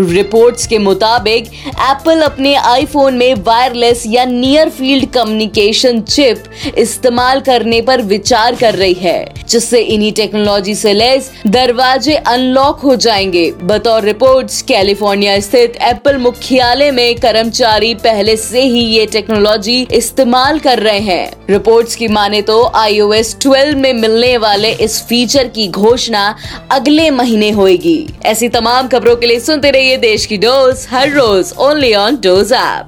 Reports के मुताबिक Apple अपने आईफोन में वायरलेस या नियर फ़ील्ड कम्युनिकेशन चिप इस्तेमाल करने पर विचार कर रही है, जिससे इन्हीं टेक्नोलॉजी से लेस दरवाजे अनलॉक हो जाएँगे। बतौर रिपोर्ट्स कैलिफ़ोर्निया स्थित एप्पल मुख्यालय में कर्मचारी पहले से ही ये टेक्नोलॉजी इस्तेमाल कर रहे हैं। रिपोर्ट्स की माने तो iOS 12 में मिलने वाले इस फीचर की घोषणा अगले महीने होगी ऐसी तमाम खबरों के लिए सुनते रहिए देश की डोज हर रोज ओनली ऑन डोज ऐप